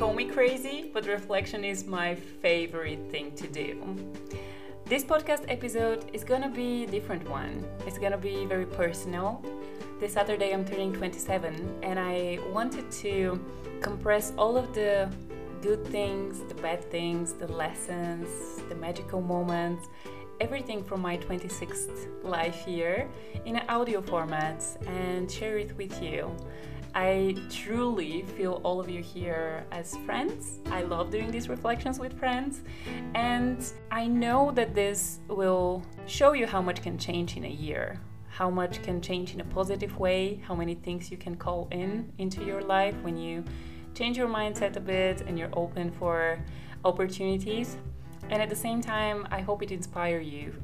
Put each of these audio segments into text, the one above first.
Call me crazy, but reflection is my favorite thing to do. This podcast episode is gonna be a different one. It's gonna be very personal. This Saturday I'm turning 27 and I wanted to compress all of the good things, the bad things, the lessons, the magical moments, everything from my 26th life year in an audio format and share it with you. I truly feel all of you here as friends. I love doing these reflections with friends, and I know that this will show you how much can change in a year, how much can change in a positive way, how many things you can call in into your life when you change your mindset a bit and you're open for opportunities. And at the same time, I hope it inspires you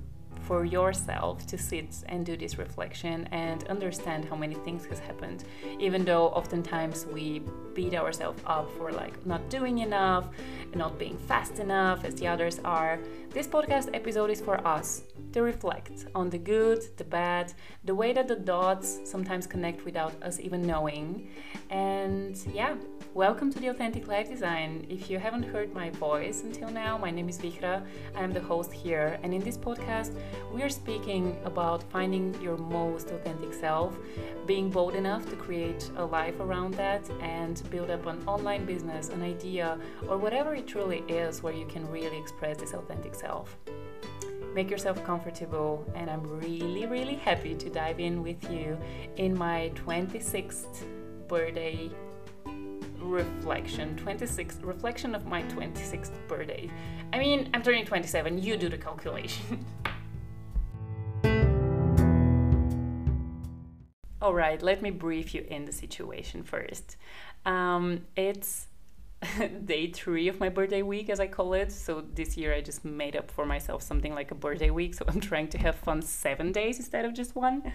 for yourself to sit and do this reflection and understand how many things has happened. Even though oftentimes we beat ourselves up for like not doing enough not being fast enough as the others are this podcast episode is for us to reflect on the good the bad the way that the dots sometimes connect without us even knowing. And yeah Welcome to the Authentic Life Design. If you haven't heard my voice until now, my name is Vihra. I am the host here, and in this podcast, we are speaking about finding your most authentic self, being bold enough to create a life around that, and build up an online business, an idea, or whatever it truly is where you can really express this authentic self. Make yourself comfortable, and I'm really, really happy to dive in with you in my 26th birthday reflection 26 reflection of my 26th birthday. I mean i'm turning 27 you do the calculation. All right let me brief you in the situation first. Um, it's day three of my birthday week, as I call it. So this year I just made up for myself something like a birthday week. So I'm trying to have fun seven days instead of just one.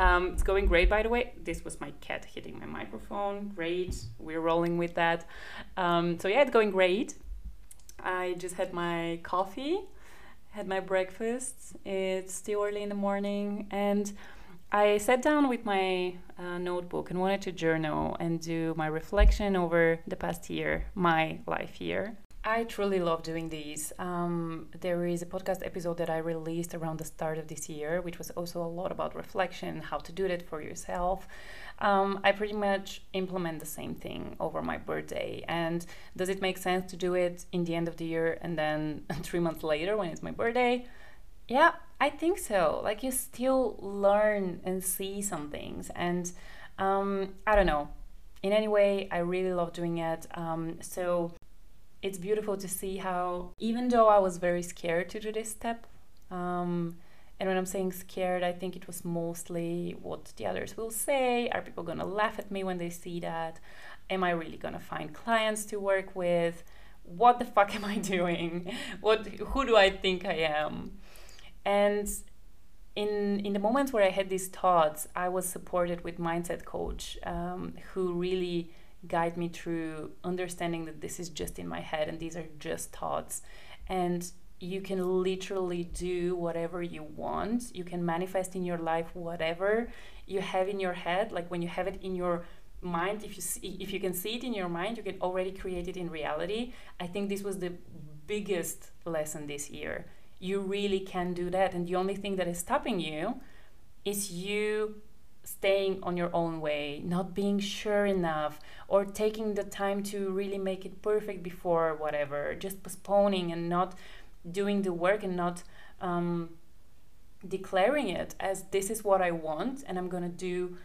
Um, it's going great, by the way. This was my cat hitting my microphone. Great. We're rolling with that. Um, so yeah, it's going great. I just had my coffee, had my breakfast. It's still early in the morning and I sat down with my uh, notebook and wanted to journal and do my reflection over the past year, my life year. I truly love doing these. Um, there is a podcast episode that I released around the start of this year, which was also a lot about reflection, how to do that for yourself. Um, I pretty much implement the same thing over my birthday. And does it make sense to do it in the end of the year and then three months later when it's my birthday? Yeah, I think so. Like you still learn and see some things, and um, I don't know. In any way, I really love doing it. Um, so it's beautiful to see how, even though I was very scared to do this step, um, and when I'm saying scared, I think it was mostly what the others will say. Are people gonna laugh at me when they see that? Am I really gonna find clients to work with? What the fuck am I doing? What? Who do I think I am? And in in the moments where I had these thoughts, I was supported with mindset coach um, who really guide me through understanding that this is just in my head and these are just thoughts, and you can literally do whatever you want. You can manifest in your life whatever you have in your head. Like when you have it in your mind, if you see, if you can see it in your mind, you can already create it in reality. I think this was the biggest lesson this year you really can do that. And the only thing that is stopping you is you staying on your own way, not being sure enough, or taking the time to really make it perfect before whatever, just postponing and not doing the work and not um, declaring it as this is what I want and I'm gonna do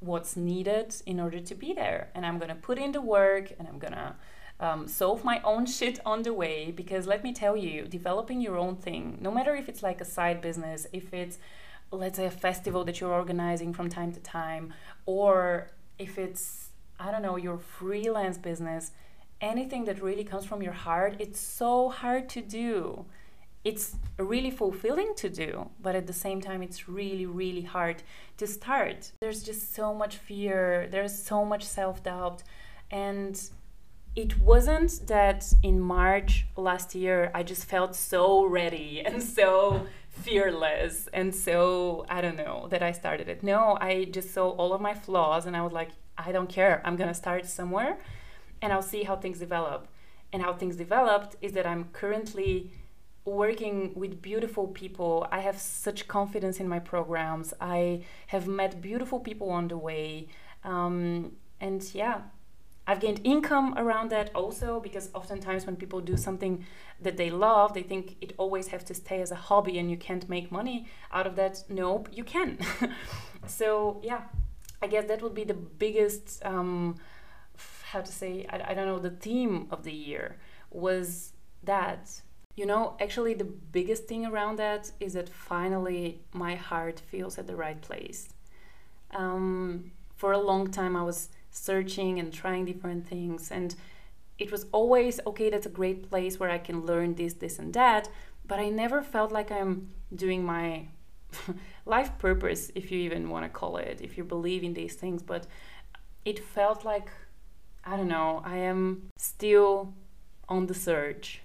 what's needed in order to be there. And I'm gonna put in the work and I'm gonna um, solve my own shit on the way because let me tell you, developing your own thing, no matter if it's like a side business, if it's let's say a festival that you're organizing from time to time, or if it's I don't know your freelance business, anything that really comes from your heart, it's so hard to do. It's really fulfilling to do, but at the same time, it's really, really hard to start. There's just so much fear, there's so much self doubt, and it wasn't that in March last year I just felt so ready and so fearless and so I don't know that I started it. No, I just saw all of my flaws and I was like, I don't care. I'm gonna start somewhere. and I'll see how things develop. And how things developed is that I'm currently working with beautiful people. I have such confidence in my programs. I have met beautiful people on the way. Um, and yeah, I've gained income around that also because oftentimes when people do something that they love, they think it always has to stay as a hobby and you can't make money out of that. Nope, you can. so yeah, I guess that would be the biggest, um, how to say, I, I don't know, the theme of the year was that. You know, actually, the biggest thing around that is that finally my heart feels at the right place. Um, for a long time, I was searching and trying different things. And it was always okay, that's a great place where I can learn this, this, and that. But I never felt like I'm doing my life purpose, if you even want to call it, if you believe in these things. But it felt like, I don't know, I am still on the search.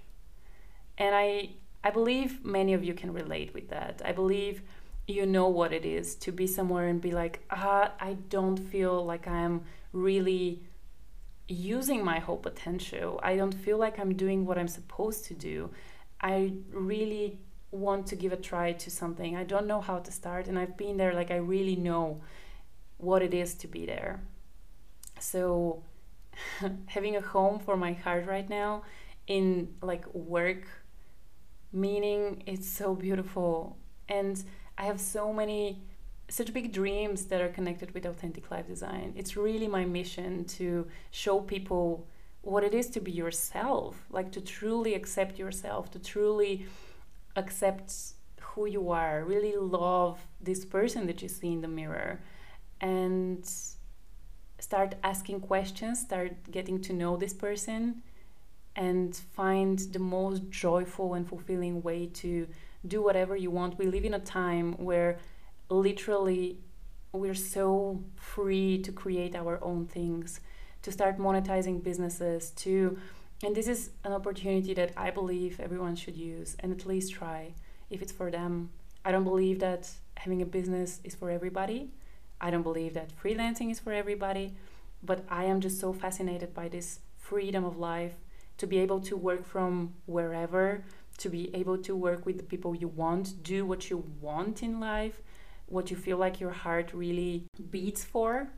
And I, I believe many of you can relate with that. I believe you know what it is to be somewhere and be like, ah, I don't feel like I'm really using my whole potential. I don't feel like I'm doing what I'm supposed to do. I really want to give a try to something. I don't know how to start, and I've been there, like, I really know what it is to be there. So, having a home for my heart right now in like work meaning it's so beautiful and i have so many such big dreams that are connected with authentic life design. It's really my mission to show people what it is to be yourself, like to truly accept yourself, to truly accept who you are, really love this person that you see in the mirror, and start asking questions, start getting to know this person, and find the most joyful and fulfilling way to do whatever you want. We live in a time where literally we're so free to create our own things to start monetizing businesses to and this is an opportunity that i believe everyone should use and at least try. If it's for them i don't believe that having a business is for everybody. I don't believe that freelancing is for everybody but i am just so fascinated by this freedom of life to be able to work from wherever to be able to work with the people you want do what you want in life what you feel like your heart really beats for.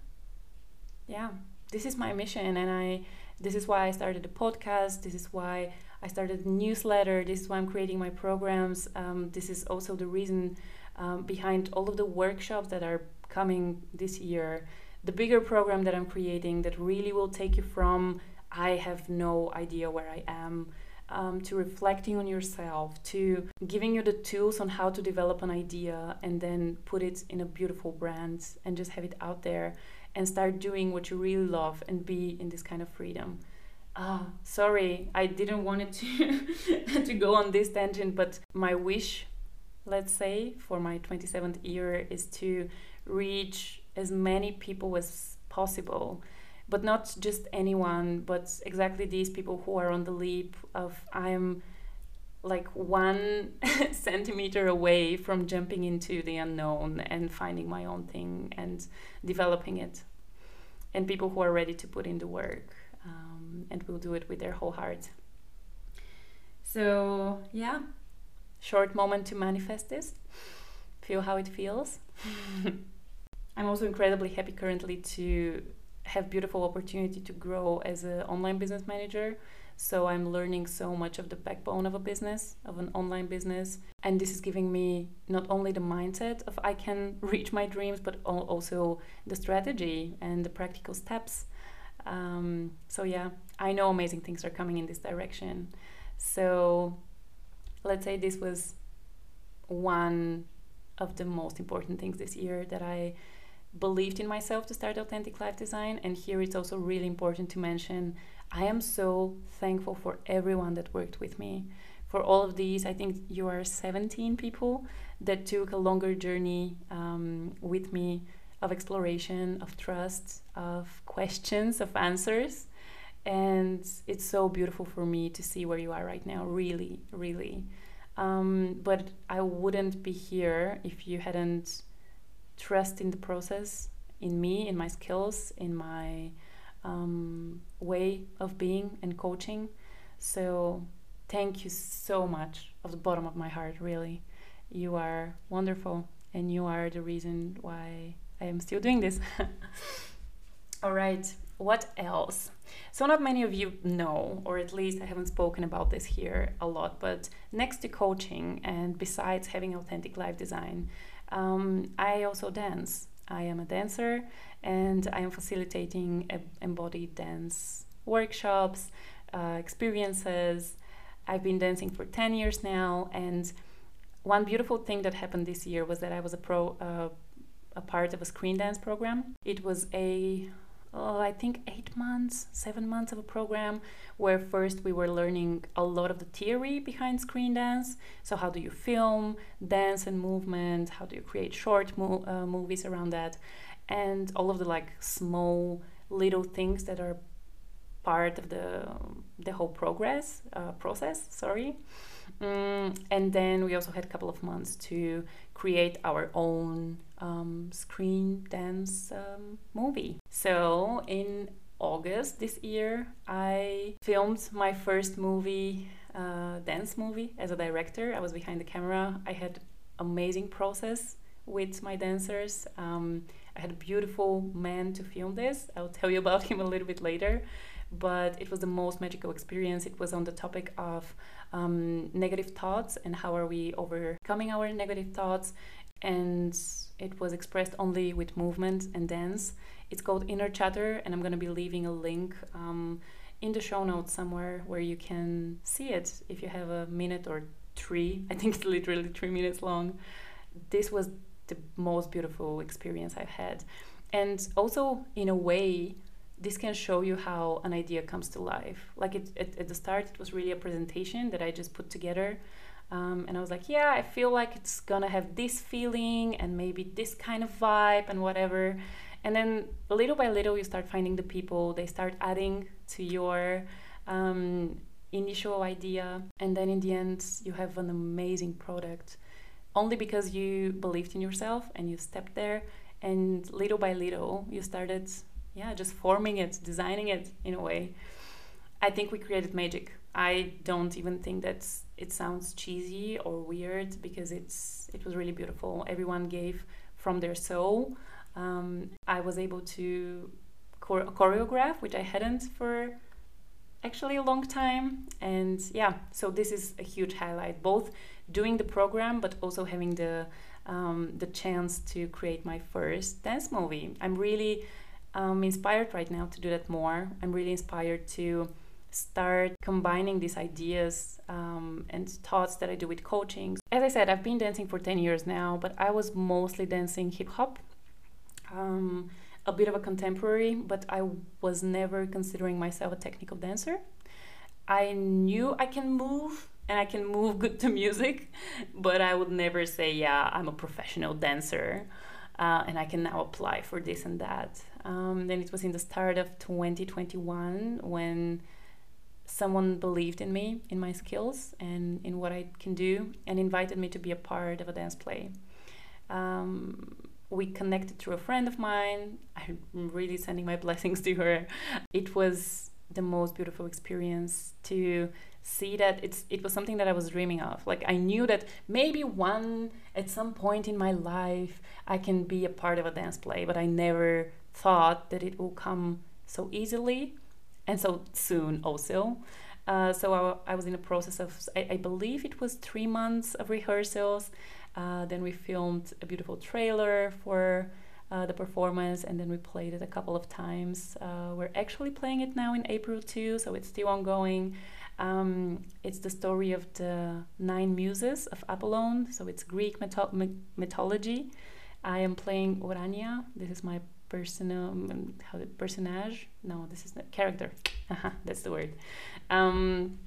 Yeah this is my mission and i this is why i started the podcast this is why i started the newsletter this is why i'm creating my programs um, this is also the reason um, behind all of the workshops that are coming this year. The bigger program that i'm creating that really will take you from i have no idea where i am um, to reflecting on yourself, to giving you the tools on how to develop an idea and then put it in a beautiful brand and just have it out there and start doing what you really love and be in this kind of freedom. Ah, sorry, I didn't want it to to go on this tangent, but my wish, let's say, for my 27th year is to reach as many people as possible but not just anyone, but exactly these people who are on the leap of I'm like one centimeter away from jumping into the unknown and finding my own thing and developing it. And people who are ready to put in the work um, and will do it with their whole heart. So, yeah, short moment to manifest this. Feel how it feels. I'm also incredibly happy currently to have beautiful opportunity to grow as an online business manager. So I'm learning so much of the backbone of a business, of an online business. And this is giving me not only the mindset of I can reach my dreams, but also the strategy and the practical steps. Um, so yeah, I know amazing things are coming in this direction. So let's say this was one of the most important things this year that I believed in myself to start authentic life design and here it's also really important to mention i am so thankful for everyone that worked with me. For all of these i think you are 17 people that took a longer journey um, with me of exploration of trust of questions of answers. And it's so beautiful for me to see where you are right now really really. Um, but i wouldn't be here if you hadn't trust in the process, in me, in my skills, in my um, way of being and coaching. So thank you so much of the bottom of my heart, really. You are wonderful and you are the reason why I am still doing this. All right, what else? So, not many of you know, or at least I haven't spoken about this here a lot, but next to coaching and besides having authentic life design, um, I also dance. I am a dancer and I am facilitating embodied dance workshops, uh, experiences. I've been dancing for 10 years now, and one beautiful thing that happened this year was that I was a pro, uh, a part of a screen dance program. It was a oh, I think eight months, seven months of a program where first we were learning a lot of the theory behind screen dance. So, how do you film dance and movement? How do you create short mo- uh, movies around that? And all of the like small little things that are part of the the whole progress uh, process. Sorry. Mm, and then we also had a couple of months to create our own um, screen dance um, movie. So in August this year, I filmed my first movie, uh, dance movie, as a director. I was behind the camera. I had amazing process with my dancers. Um, I had a beautiful man to film this. I'll tell you about him a little bit later. But it was the most magical experience. It was on the topic of um, negative thoughts and how are we overcoming our negative thoughts and it was expressed only with movement and dance. It's called Inner Chatter, and I'm going to be leaving a link um, in the show notes somewhere where you can see it if you have a minute or three. I think it's literally three minutes long. This was the most beautiful experience I've had. And also, in a way, this can show you how an idea comes to life. Like it, it, at the start, it was really a presentation that I just put together um, and I was like, yeah, I feel like it's gonna have this feeling and maybe this kind of vibe and whatever. And then little by little, you start finding the people, they start adding to your um, initial idea. And then in the end, you have an amazing product only because you believed in yourself and you stepped there. And little by little, you started, yeah, just forming it, designing it in a way. I think we created magic. I don't even think that it sounds cheesy or weird because it's it was really beautiful. Everyone gave from their soul. Um, I was able to chore- choreograph, which I hadn't for actually a long time. And yeah, so this is a huge highlight. Both doing the program, but also having the um, the chance to create my first dance movie. I'm really um, inspired right now to do that more. I'm really inspired to start combining these ideas um, and thoughts that I do with coaching. As I said, I've been dancing for 10 years now, but I was mostly dancing hip hop, um, a bit of a contemporary, but I was never considering myself a technical dancer. I knew I can move and I can move good to music, but I would never say, yeah, I'm a professional dancer. Uh, and I can now apply for this and that. Um, then it was in the start of 2021 when someone believed in me, in my skills, and in what I can do, and invited me to be a part of a dance play. Um, we connected through a friend of mine. I'm really sending my blessings to her. It was the most beautiful experience to see that it's it was something that I was dreaming of. Like I knew that maybe one at some point in my life I can be a part of a dance play, but I never thought that it will come so easily and so soon also. Uh, so I, I, was in the process of, I, I, believe it was three months of rehearsals. Uh, then we filmed a beautiful trailer for uh, the performance, and then we played it a couple of times. Uh, we're actually playing it now in April too, so it's still ongoing. Um, it's the story of the nine muses of Apollon, so it's Greek mytho- mythology. I am playing Urania. This is my personal um, how the personage? No this is the character. That's the word. Um,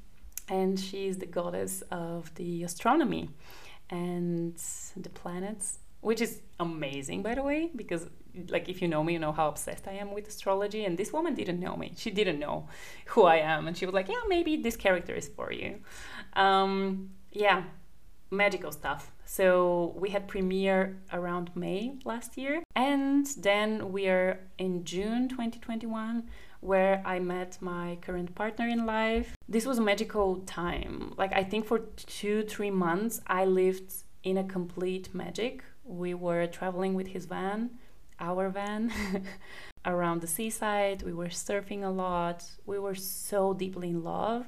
and she's the goddess of the astronomy and the planets which is amazing by the way because like if you know me you know how obsessed i am with astrology and this woman didn't know me. She didn't know who i am and she was like yeah maybe this character is for you. Um, yeah magical stuff So we had premiere around May last year, and then we are in June 2021 where I met my current partner in life. This was a magical time. Like I think for 2-3 months I lived in a complete magic. We were traveling with his van, our van. around the seaside. We were surfing a lot. We were so deeply in love.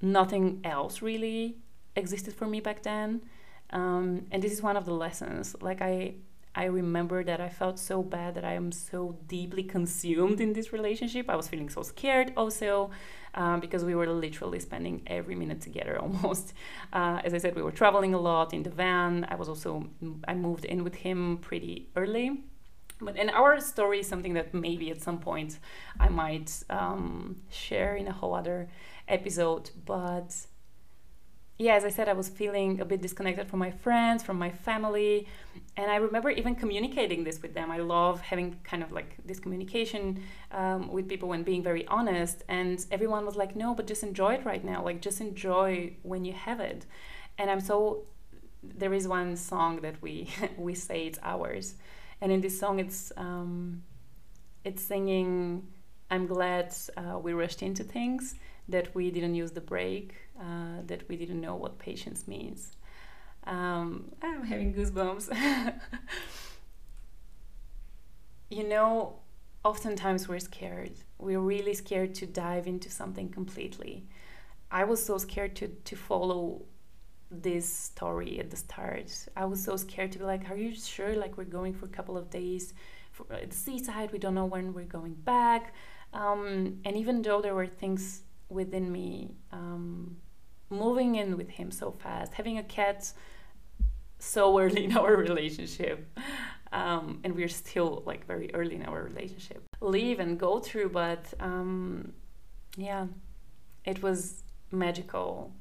Nothing else really existed for me back then. Um, and this is one of the lessons. Like I, I remember that I felt so bad that I am so deeply consumed in this relationship. I was feeling so scared also um, because we were literally spending every minute together almost. Uh, as I said, we were traveling a lot in the van. I was also I moved in with him pretty early. But in our story is something that maybe at some point I might um, share in a whole other episode. But yeah, as I said, I was feeling a bit disconnected from my friends, from my family. And I remember even communicating this with them. I love having kind of like this communication um, with people and being very honest. And everyone was like, no, but just enjoy it right now. Like, just enjoy when you have it. And I'm so, there is one song that we, we say it's ours and in this song it's um, it's singing i'm glad uh, we rushed into things that we didn't use the break uh, that we didn't know what patience means um, i'm having goosebumps you know oftentimes we're scared we're really scared to dive into something completely i was so scared to to follow this story at the start. I was so scared to be like, "Are you sure? Like we're going for a couple of days for uh, the seaside. We don't know when we're going back." Um, and even though there were things within me, um, moving in with him so fast, having a cat so early in our relationship, um, and we're still like very early in our relationship, leave and go through. But um, yeah, it was magical.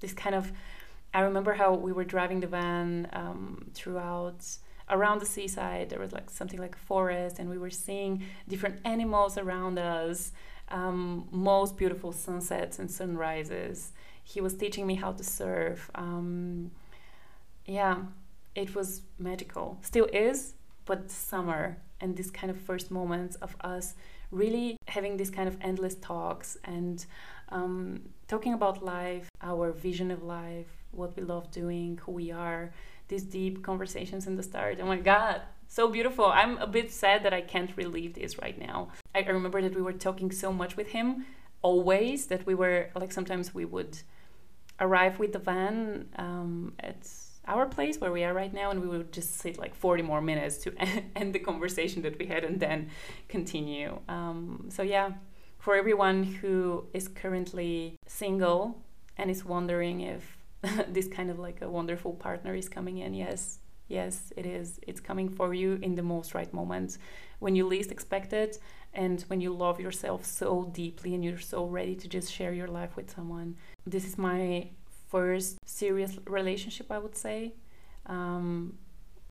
This kind of I remember how we were driving the van um, throughout around the seaside. There was like something like a forest, and we were seeing different animals around us. Um, most beautiful sunsets and sunrises. He was teaching me how to surf. Um, yeah, it was magical. Still is, but summer and this kind of first moments of us really having these kind of endless talks and um, talking about life, our vision of life, what we love doing, who we are, these deep conversations in the start. Oh my God, so beautiful. I'm a bit sad that I can't relive this right now. I remember that we were talking so much with him always that we were like sometimes we would arrive with the van um, at our place where we are right now and we would just sit like 40 more minutes to end the conversation that we had and then continue um, so yeah for everyone who is currently single and is wondering if this kind of like a wonderful partner is coming in. Yes, yes, it is. It's coming for you in the most right moment when you least expect it and when you love yourself so deeply and you're so ready to just share your life with someone. This is my first serious relationship, I would say. Um,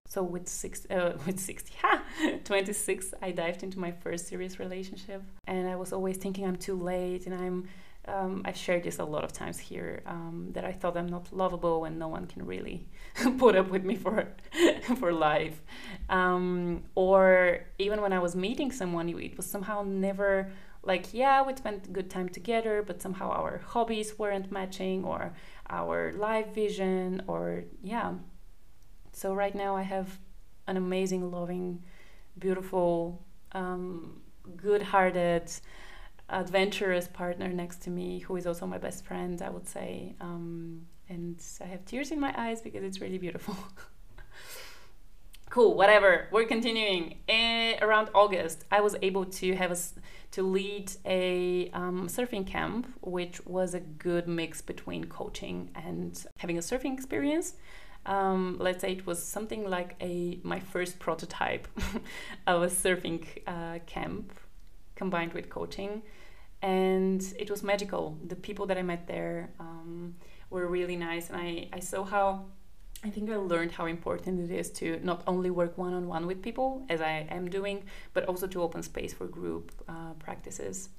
so with six, uh, with 60, ha, 26, I dived into my first serious relationship, and I was always thinking I'm too late, and I'm um, I've shared this a lot of times here um, that I thought I'm not lovable and no one can really put up with me for for life. Um, or even when I was meeting someone, it was somehow never like yeah we spent good time together, but somehow our hobbies weren't matching or our life vision or yeah. So right now I have an amazing, loving, beautiful, um, good-hearted adventurous partner next to me who is also my best friend, I would say. Um, and I have tears in my eyes because it's really beautiful. cool, whatever. We're continuing. Uh, around August, I was able to have a, to lead a um, surfing camp, which was a good mix between coaching and having a surfing experience. Um, let's say it was something like a my first prototype of a surfing uh, camp combined with coaching. And it was magical. The people that I met there um, were really nice. And I, I saw how, I think I learned how important it is to not only work one on one with people, as I am doing, but also to open space for group uh, practices.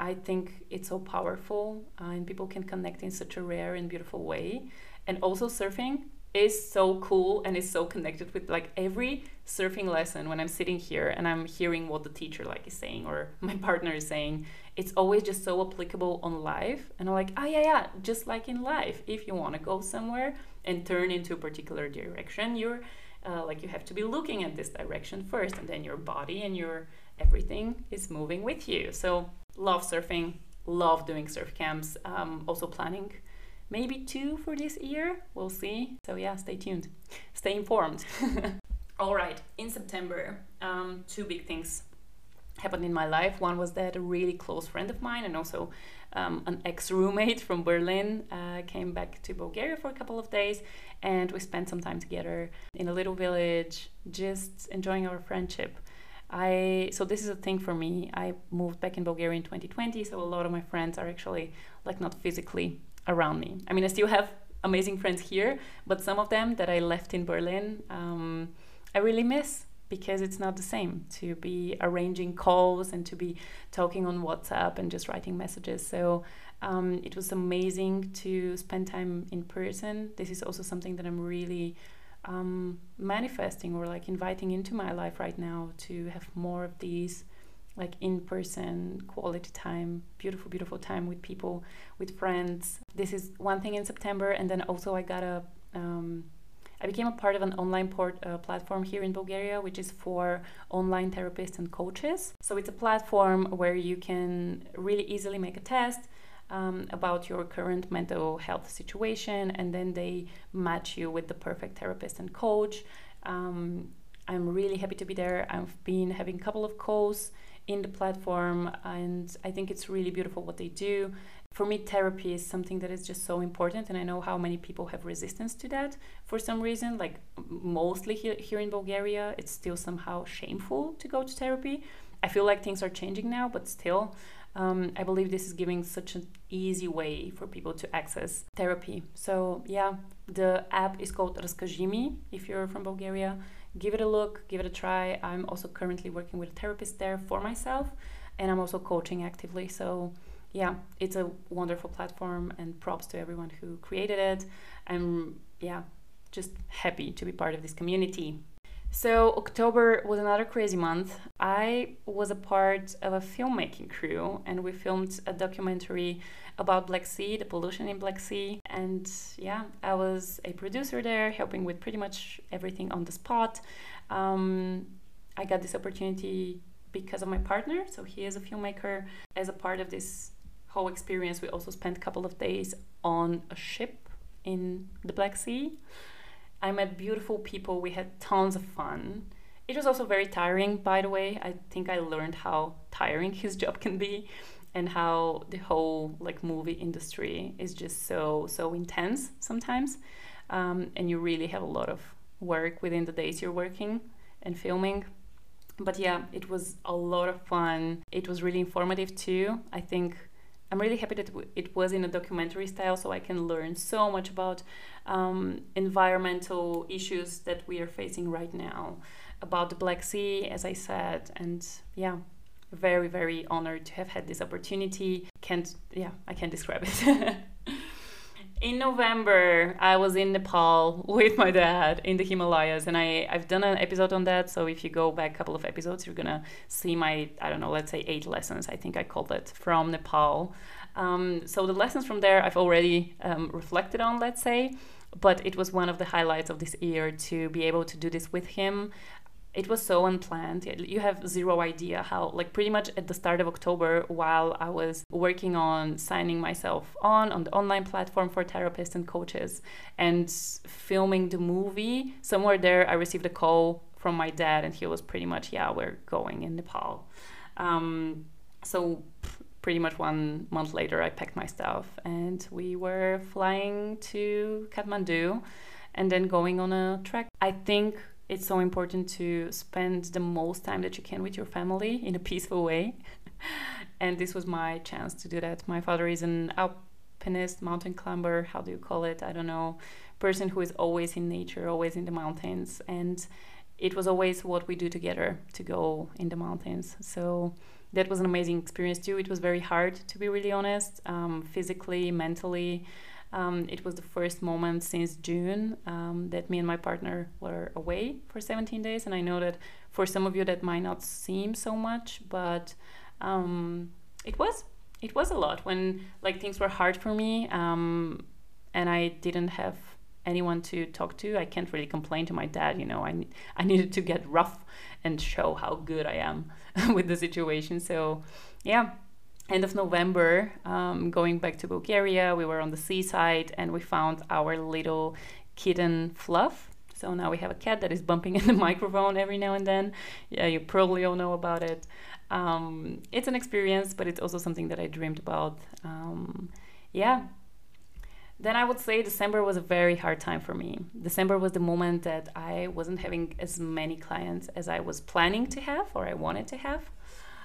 I think it's so powerful uh, and people can connect in such a rare and beautiful way. And also, surfing is so cool and is so connected with like every surfing lesson when I'm sitting here and I'm hearing what the teacher like is saying or my partner is saying it's always just so applicable on life. And I'm like oh yeah yeah just like in life. If you want to go somewhere and turn into a particular direction you're uh, like you have to be looking at this direction first and then your body and your everything is moving with you. So love surfing love doing surf camps um, also planning maybe two for this year. We'll see. So, yeah, stay tuned, stay informed. All right, in September, um, two big things happened in my life. One was that a really close friend of mine and also um, an ex roommate from Berlin uh, came back to Bulgaria for a couple of days and we spent some time together in a little village, just enjoying our friendship. I so this is a thing for me. I moved back in Bulgaria in 2020, so a lot of my friends are actually like not physically around me. I mean, I still have amazing friends here, but some of them that I left in Berlin, um, I really miss because it's not the same to be arranging calls and to be talking on WhatsApp and just writing messages. So um, it was amazing to spend time in person. This is also something that I'm really um, manifesting or like inviting into my life right now to have more of these like in person quality time beautiful beautiful time with people with friends this is one thing in september and then also i got a um, I became a part of an online port, uh, platform here in Bulgaria, which is for online therapists and coaches. So it's a platform where you can really easily make a test um, about your current mental health situation, and then they match you with the perfect therapist and coach. Um, I'm really happy to be there. I've been having a couple of calls in the platform and i think it's really beautiful what they do. For me therapy is something that is just so important and i know how many people have resistance to that for some reason like mostly here, here in bulgaria it's still somehow shameful to go to therapy. I feel like things are changing now but still um, I believe this is giving such an easy way for people to access therapy. So, yeah, the app is called Raskazhimi if you're from Bulgaria give it a look, give it a try. I'm also currently working with a therapist there for myself, and I'm also coaching actively. So, yeah, it's a wonderful platform, and props to everyone who created it. I'm, yeah, just happy to be part of this community. So, October was another crazy month. I was a part of a filmmaking crew, and we filmed a documentary about Black Sea, the pollution in Black Sea. And yeah, I was a producer there, helping with pretty much everything on the spot. Um, I got this opportunity because of my partner. So he is a filmmaker. As a part of this whole experience, we also spent a couple of days on a ship in the Black Sea. I met beautiful people. We had tons of fun. It was also very tiring, by the way. I think I learned how tiring his job can be and how the whole like movie industry is just so so intense sometimes um, and you really have a lot of work within the days you're working and filming but yeah it was a lot of fun it was really informative too i think i'm really happy that it was in a documentary style so i can learn so much about um, environmental issues that we are facing right now about the black sea as i said and yeah very very honored to have had this opportunity. Can't yeah i can't describe it in november i was in nepal with my dad in the himalayas and I, i've done an episode on that so if you go back a couple of episodes you're gonna see my i don't know let's say eight lessons i think i called it from nepal. Um, so the lessons from there i've already um, reflected on let's say but it was one of the highlights of this year to be able to do this with him it was so unplanned. You have zero idea how, like, pretty much at the start of October, while I was working on signing myself on on the online platform for therapists and coaches and filming the movie, somewhere there, I received a call from my dad, and he was pretty much, yeah, we're going in Nepal. Um, so pretty much one month later, I packed my stuff and we were flying to Kathmandu and then going on a trek. I think it's so important to spend the most time that you can with your family in a peaceful way. and this was my chance to do that. My father is an alpinist, mountain climber, how do you call it? I don't know. Person who is always in nature, always in the mountains. And it was always what we do together to go in the mountains. So that was an amazing experience too. It was very hard, to be really honest, um, physically, mentally. Um, it was the first moment since June um, that me and my partner were away for 17 days. And I know that for some of you that might not seem so much, but um, it was. It was a lot when like things were hard for me, um, and I didn't have anyone to talk to. I can't really complain to my dad. You know, I I needed to get rough and show how good I am with the situation. So, yeah, end of November, um, going back to Bulgaria, we were on the seaside and we found our little kitten Fluff. So now we have a cat that is bumping in the microphone every now and then. Yeah, you probably all know about it. Um, it's an experience, but it's also something that I dreamed about. Um, yeah. Then I would say December was a very hard time for me. December was the moment that I wasn't having as many clients as I was planning to have or I wanted to have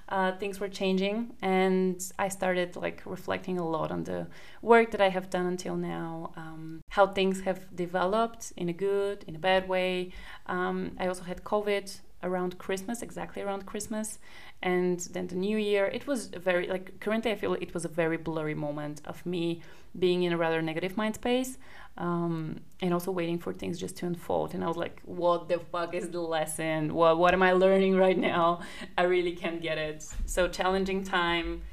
uh, things were changing and i started like reflecting a lot on the work that i have done until now um, how things have developed in a good in a bad way. Um, i also had covid around christmas exactly around christmas and then the new year it was very like currently i feel it was a very blurry moment of me being in a rather negative mind space um, and also waiting for things just to unfold. And I was like, what the fuck is the lesson? What, what am I learning right now? I really can't get it. So challenging time,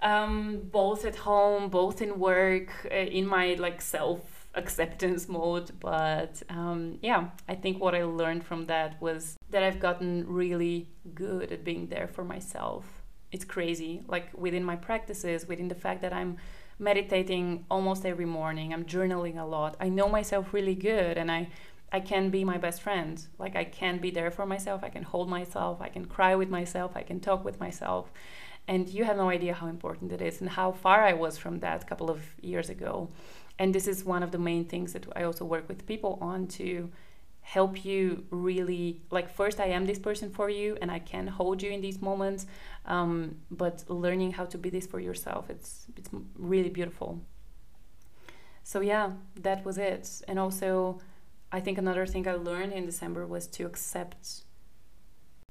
um, both at home, both in work, uh, in my like self acceptance mode. But um, yeah, I think what I learned from that was that I've gotten really good at being there for myself. It's crazy, like within my practices, within the fact that I'm meditating almost every morning. I'm journaling a lot. I know myself really good and I I can be my best friend. Like I can be there for myself. I can hold myself. I can cry with myself. I can talk with myself. And you have no idea how important it is and how far I was from that a couple of years ago. And this is one of the main things that I also work with people on to help you really like first i am this person for you and i can hold you in these moments um, but learning how to be this for yourself it's it's really beautiful. So yeah that was it. And also i think another thing i learned in december was to accept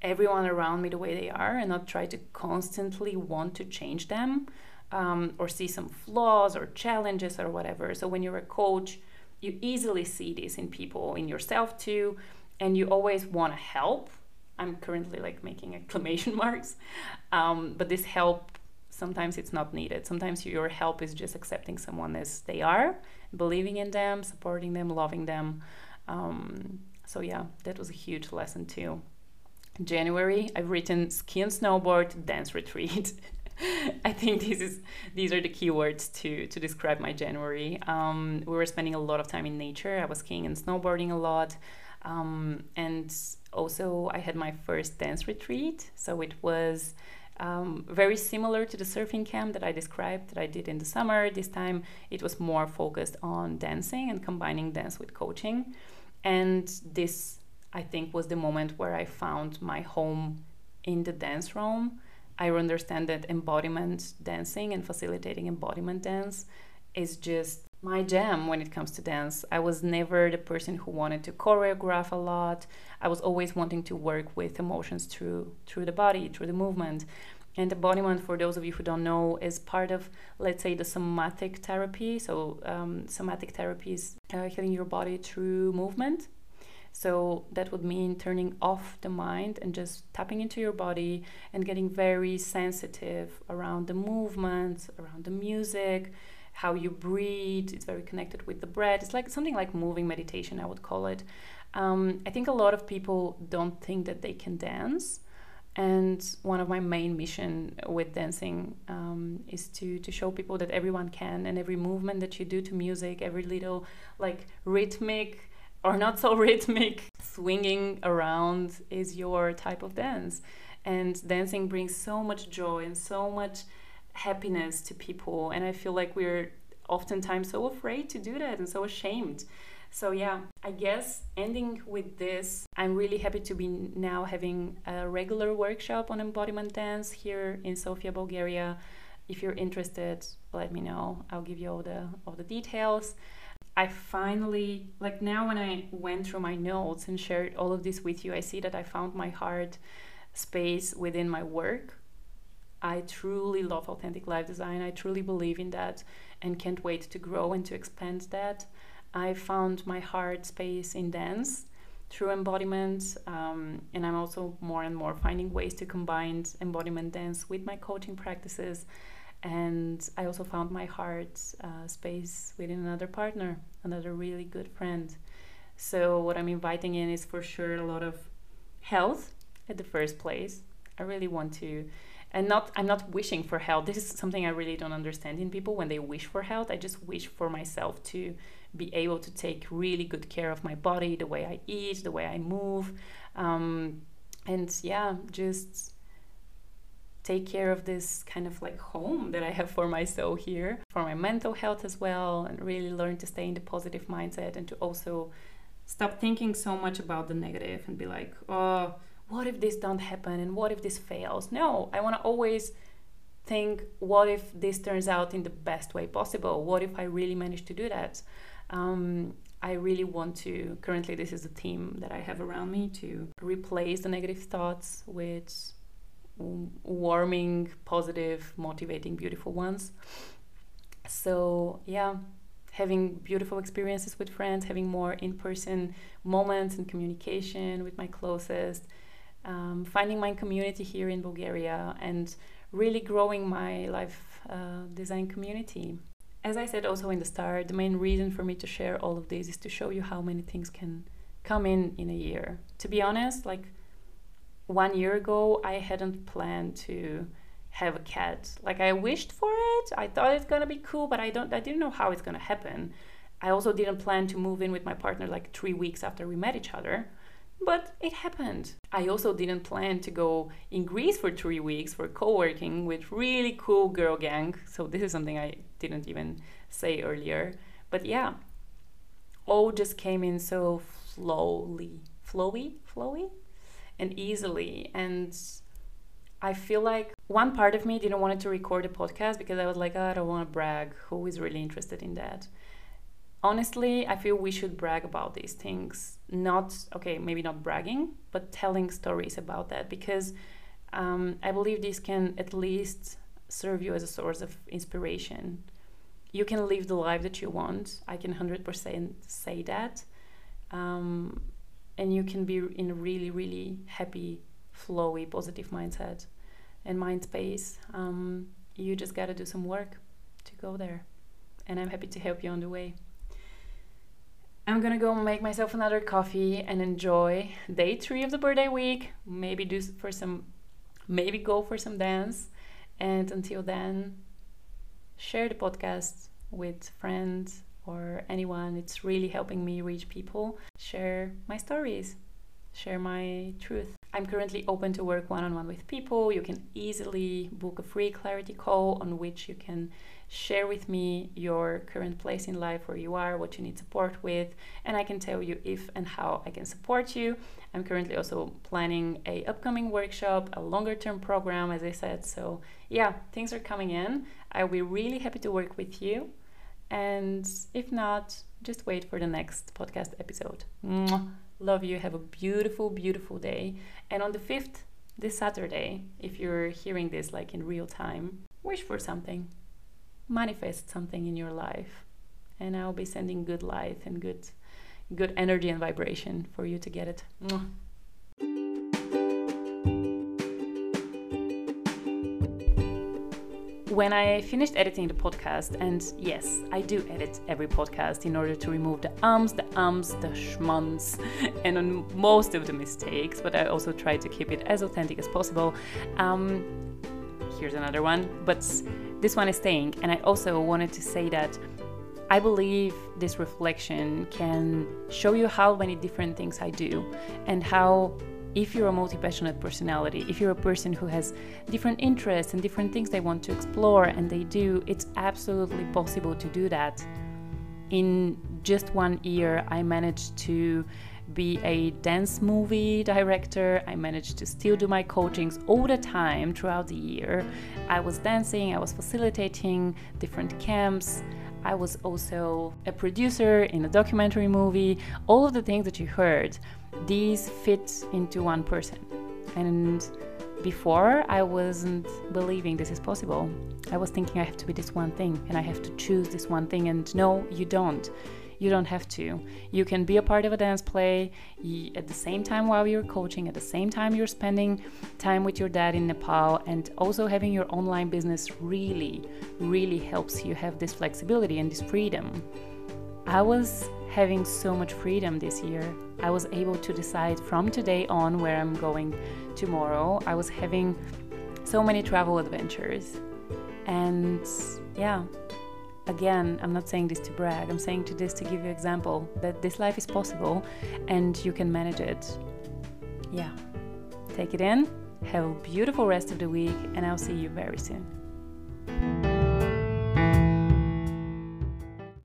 everyone around me the way they are and not try to constantly want to change them um, or see some flaws or challenges or whatever so when you're a coach you easily see this in people, in yourself too, and you always want to help. I'm currently like making exclamation marks, um, but this help sometimes it's not needed. Sometimes your help is just accepting someone as they are, believing in them, supporting them, loving them. Um, so yeah, that was a huge lesson too. January, I've written ski and snowboard dance retreat. I think this is these are the keywords to to describe my January. Um, we were spending a lot of time in nature. I was skiing and snowboarding a lot, um, and also I had my first dance retreat. So it was. Um, very similar to the surfing camp that I described that I did in the summer. This time it was more focused on dancing and combining dance with coaching. And this, I think, was the moment where I found my home in the dance realm I understand that embodiment dancing and facilitating embodiment dance is just my jam when it comes to dance. I was never the person who wanted to choreograph a lot. I was always wanting to work with emotions through through the body, through the movement. And embodiment, for those of you who don't know, is part of, let's say, the somatic therapy. So, um, somatic therapy is uh, healing your body through movement. So that would mean turning off the mind and just tapping into your body and getting very sensitive around the movements, around the music, how you breathe. It's very connected with the breath. It's like something like moving meditation, I would call it. Um, I think a lot of people don't think that they can dance. And one of my main mission with dancing um, is to, to show people that everyone can, and every movement that you do to music, every little like rhythmic or not so rhythmic. Swinging around is your type of dance. And dancing brings so much joy and so much happiness to people. And i feel like we're oftentimes so afraid to do that and so ashamed. So yeah i guess ending with this i'm really happy to be now having a regular workshop on embodiment dance here in sofia bulgaria. If you're interested let me know. I'll give you all the all the details I finally, like now when I went through my notes and shared all of this with you, I see that I found my heart space within my work. I truly love authentic life design. I truly believe in that and can't wait to grow and to expand that. I found my heart space in dance through embodiment, um, and I'm also more and more finding ways to combine embodiment dance with my coaching practices. And I also found my heart uh, space within another partner, another really good friend. So, what I'm inviting in is for sure a lot of health at the first place. I really want to and not i'm not wishing for health this is something i really don't understand in people when they wish for health i just wish for myself to be able to take really good care of my body the way i eat the way i move um, and yeah just take care of this kind of like home that i have for myself here for my mental health as well and really learn to stay in the positive mindset and to also stop thinking so much about the negative and be like oh what if this don't happen and what if this fails? No i want to always think what if this turns out in the best way possible? What if i really manage to do that? Um, i really want to currently this is a team that i have around me to replace the negative thoughts with warming positive motivating beautiful ones so yeah having beautiful experiences with friends having more in-person moments and communication with my closest um, finding my community here in Bulgaria and really growing my life uh, design community. As I said also in the start, the main reason for me to share all of this is to show you how many things can come in in a year. To be honest, like one year ago, I hadn't planned to have a cat. Like I wished for it. I thought it's gonna be cool, but I don't. I didn't know how it's gonna happen. I also didn't plan to move in with my partner like three weeks after we met each other but it happened. I also didn't plan to go in Greece for three weeks for co-working with really cool girl gang. So this is something I didn't even say earlier. But yeah, all just came in so slowly, flowy, flowy, and easily. And I feel like one part of me didn't want to record a podcast because I was like, oh, I don't want to brag. Who is really interested in that? honestly, I feel we should brag about these things. Not, okay, maybe not bragging, but telling stories about that because um, I believe this can at least serve you as a source of inspiration. You can live the life that you want. I can 100% say that. Um, and you can be in a really, really happy, flowy, positive mindset and mind space. Um, you just got to do some work to go there. And I'm happy to help you on the way. I'm gonna go make myself another coffee and enjoy day three of the birthday week. Maybe do for some, maybe go for some dance. And until then, share the podcast with friends or anyone. It's really helping me reach people. Share my stories, share my truth. I'm currently open to work one on one with people. You can easily book a free clarity call on which you can share with me your current place in life where you are, what you need support with, and I can tell you if and how I can support you. I'm currently also planning a upcoming workshop, a longer term program as I said. So, yeah, things are coming in. I'll be really happy to work with you. And if not, just wait for the next podcast episode. Mwah. Love you. Have a beautiful, beautiful day. And on the 5th, this Saturday, if you're hearing this like in real time, wish for something manifest something in your life and i'll be sending good light and good good energy and vibration for you to get it when I finished editing the podcast, and yes, I do edit every podcast in order to remove the ums, the ums, the schmunts, and on most of the mistakes, but I also try to keep it as authentic as possible. Um, here's another one, but this one is staying. And I also wanted to say that I believe this reflection can show you how many different things I do and how if you're a multi-passionate personality, if you're a person who has different interests and different things they want to explore and they do, it's absolutely possible to do that. In just one year, I managed to be a dance movie director. I managed to still do my coachings all the time throughout the year. I was dancing, I was facilitating different camps. I was also a producer in a documentary movie. All of the things that you heard, these fit into one person. And before I wasn't believing this is possible. I was thinking I have to be this one thing and I have to choose this one thing, and no, you don't. You don't have to. You can be a part of a dance play at the same time while you're coaching, at the same time you're spending time with your dad in Nepal, and also having your online business really, really helps you have this flexibility and this freedom. I was having so much freedom this year. I was able to decide from today on where I'm going tomorrow. I was having so many travel adventures. And yeah, again, I'm not saying this to brag, I'm saying to this to give you example that this life is possible and you can manage it. Yeah. Take it in. Have a beautiful rest of the week and I'll see you very soon.